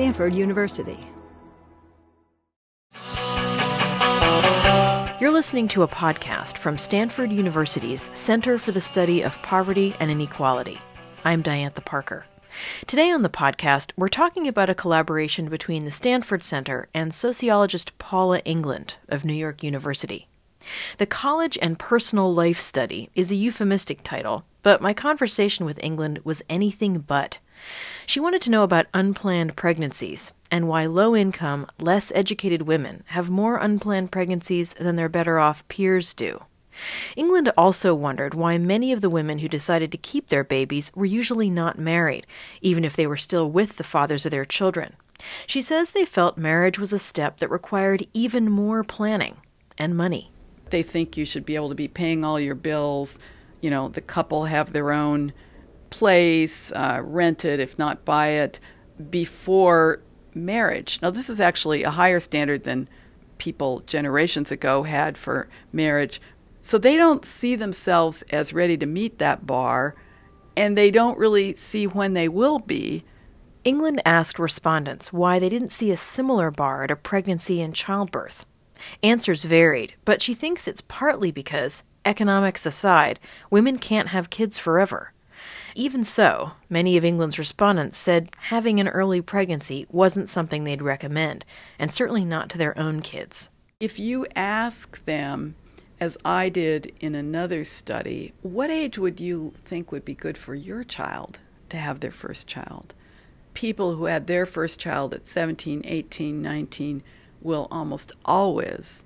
Stanford University. You're listening to a podcast from Stanford University's Center for the Study of Poverty and Inequality. I'm Diantha Parker. Today on the podcast, we're talking about a collaboration between the Stanford Center and sociologist Paula England of New York University. The College and Personal Life Study is a euphemistic title, but my conversation with England was anything but. She wanted to know about unplanned pregnancies and why low income, less educated women have more unplanned pregnancies than their better off peers do. England also wondered why many of the women who decided to keep their babies were usually not married, even if they were still with the fathers of their children. She says they felt marriage was a step that required even more planning and money. They think you should be able to be paying all your bills. You know, the couple have their own place, uh, rent it, if not buy it, before marriage. Now, this is actually a higher standard than people generations ago had for marriage. So they don't see themselves as ready to meet that bar, and they don't really see when they will be. England asked respondents why they didn't see a similar bar a pregnancy and childbirth. Answers varied, but she thinks it's partly because, economics aside, women can't have kids forever. Even so, many of England's respondents said having an early pregnancy wasn't something they'd recommend, and certainly not to their own kids. If you ask them, as I did in another study, what age would you think would be good for your child to have their first child? People who had their first child at 17, 18, 19 will almost always,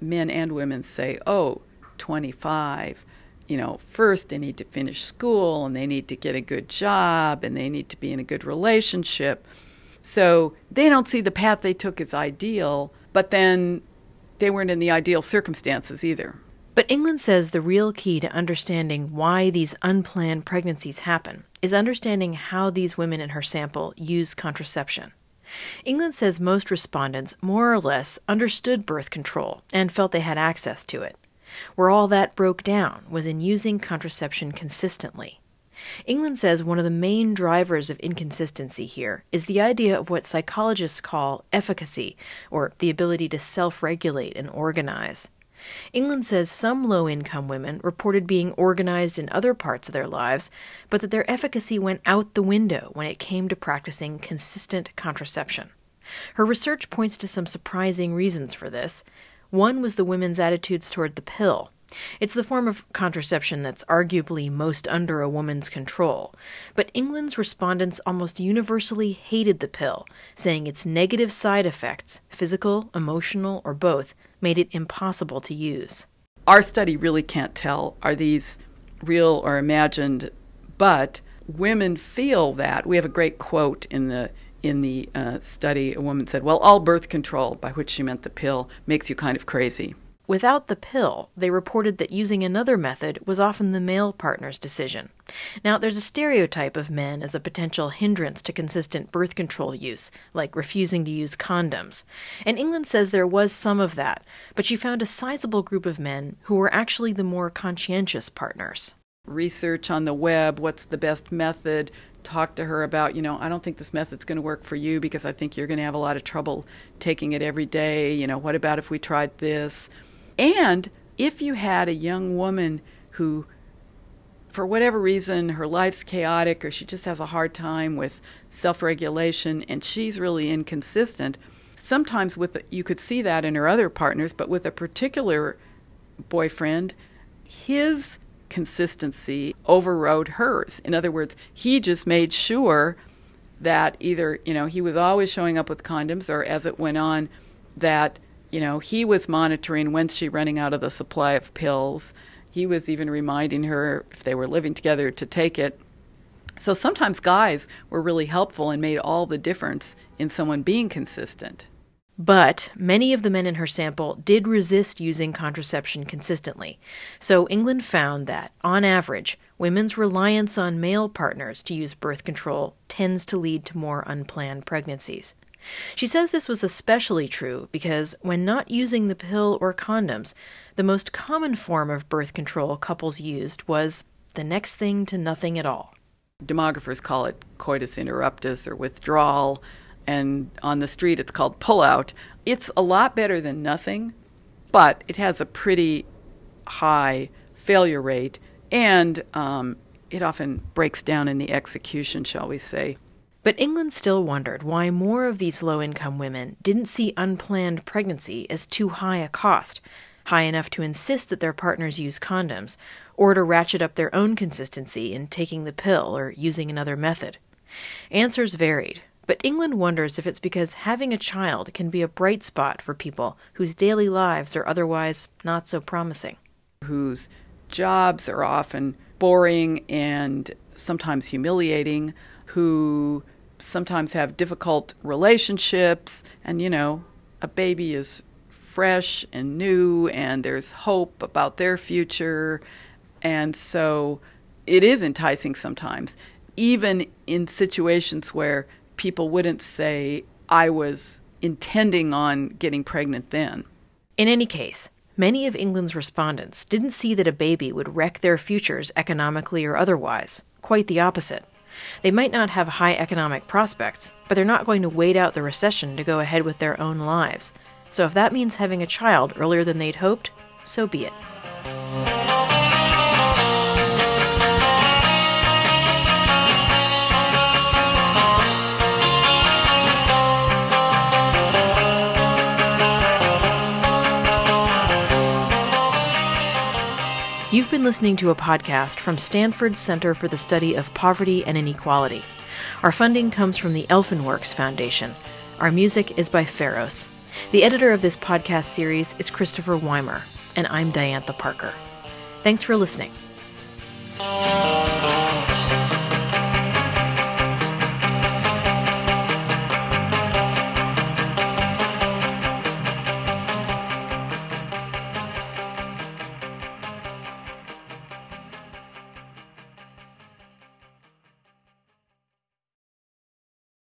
men and women, say, oh, 25 you know, first they need to finish school and they need to get a good job and they need to be in a good relationship. So they don't see the path they took as ideal, but then they weren't in the ideal circumstances either. But England says the real key to understanding why these unplanned pregnancies happen is understanding how these women in her sample use contraception. England says most respondents more or less understood birth control and felt they had access to it. Where all that broke down was in using contraception consistently. England says one of the main drivers of inconsistency here is the idea of what psychologists call efficacy, or the ability to self regulate and organize. England says some low income women reported being organized in other parts of their lives, but that their efficacy went out the window when it came to practicing consistent contraception. Her research points to some surprising reasons for this. One was the women's attitudes toward the pill. It's the form of contraception that's arguably most under a woman's control. But England's respondents almost universally hated the pill, saying its negative side effects, physical, emotional, or both, made it impossible to use. Our study really can't tell are these real or imagined, but women feel that. We have a great quote in the in the uh, study, a woman said, Well, all birth control, by which she meant the pill, makes you kind of crazy. Without the pill, they reported that using another method was often the male partner's decision. Now, there's a stereotype of men as a potential hindrance to consistent birth control use, like refusing to use condoms. And England says there was some of that, but she found a sizable group of men who were actually the more conscientious partners. Research on the web, what's the best method, talk to her about, you know, I don't think this method's going to work for you because I think you're going to have a lot of trouble taking it every day. You know, what about if we tried this? And if you had a young woman who, for whatever reason, her life's chaotic or she just has a hard time with self regulation and she's really inconsistent, sometimes with you could see that in her other partners, but with a particular boyfriend, his consistency overrode hers. In other words, he just made sure that either, you know, he was always showing up with condoms or as it went on that, you know, he was monitoring when's she running out of the supply of pills. He was even reminding her if they were living together to take it. So sometimes guys were really helpful and made all the difference in someone being consistent. But many of the men in her sample did resist using contraception consistently. So England found that, on average, women's reliance on male partners to use birth control tends to lead to more unplanned pregnancies. She says this was especially true because when not using the pill or condoms, the most common form of birth control couples used was the next thing to nothing at all. Demographers call it coitus interruptus or withdrawal and on the street it's called pullout. It's a lot better than nothing, but it has a pretty high failure rate, and um, it often breaks down in the execution, shall we say. But England still wondered why more of these low income women didn't see unplanned pregnancy as too high a cost, high enough to insist that their partners use condoms, or to ratchet up their own consistency in taking the pill or using another method. Answers varied, but England wonders if it's because having a child can be a bright spot for people whose daily lives are otherwise not so promising. Whose jobs are often boring and sometimes humiliating, who sometimes have difficult relationships, and you know, a baby is fresh and new, and there's hope about their future. And so it is enticing sometimes, even in situations where people wouldn't say, I was intending on getting pregnant then. In any case, Many of England's respondents didn't see that a baby would wreck their futures economically or otherwise. Quite the opposite. They might not have high economic prospects, but they're not going to wait out the recession to go ahead with their own lives. So if that means having a child earlier than they'd hoped, so be it. You've been listening to a podcast from Stanford Center for the Study of Poverty and Inequality. Our funding comes from the Elfenworks Foundation. Our music is by Pharos. The editor of this podcast series is Christopher Wimer, and I'm Diantha Parker. Thanks for listening.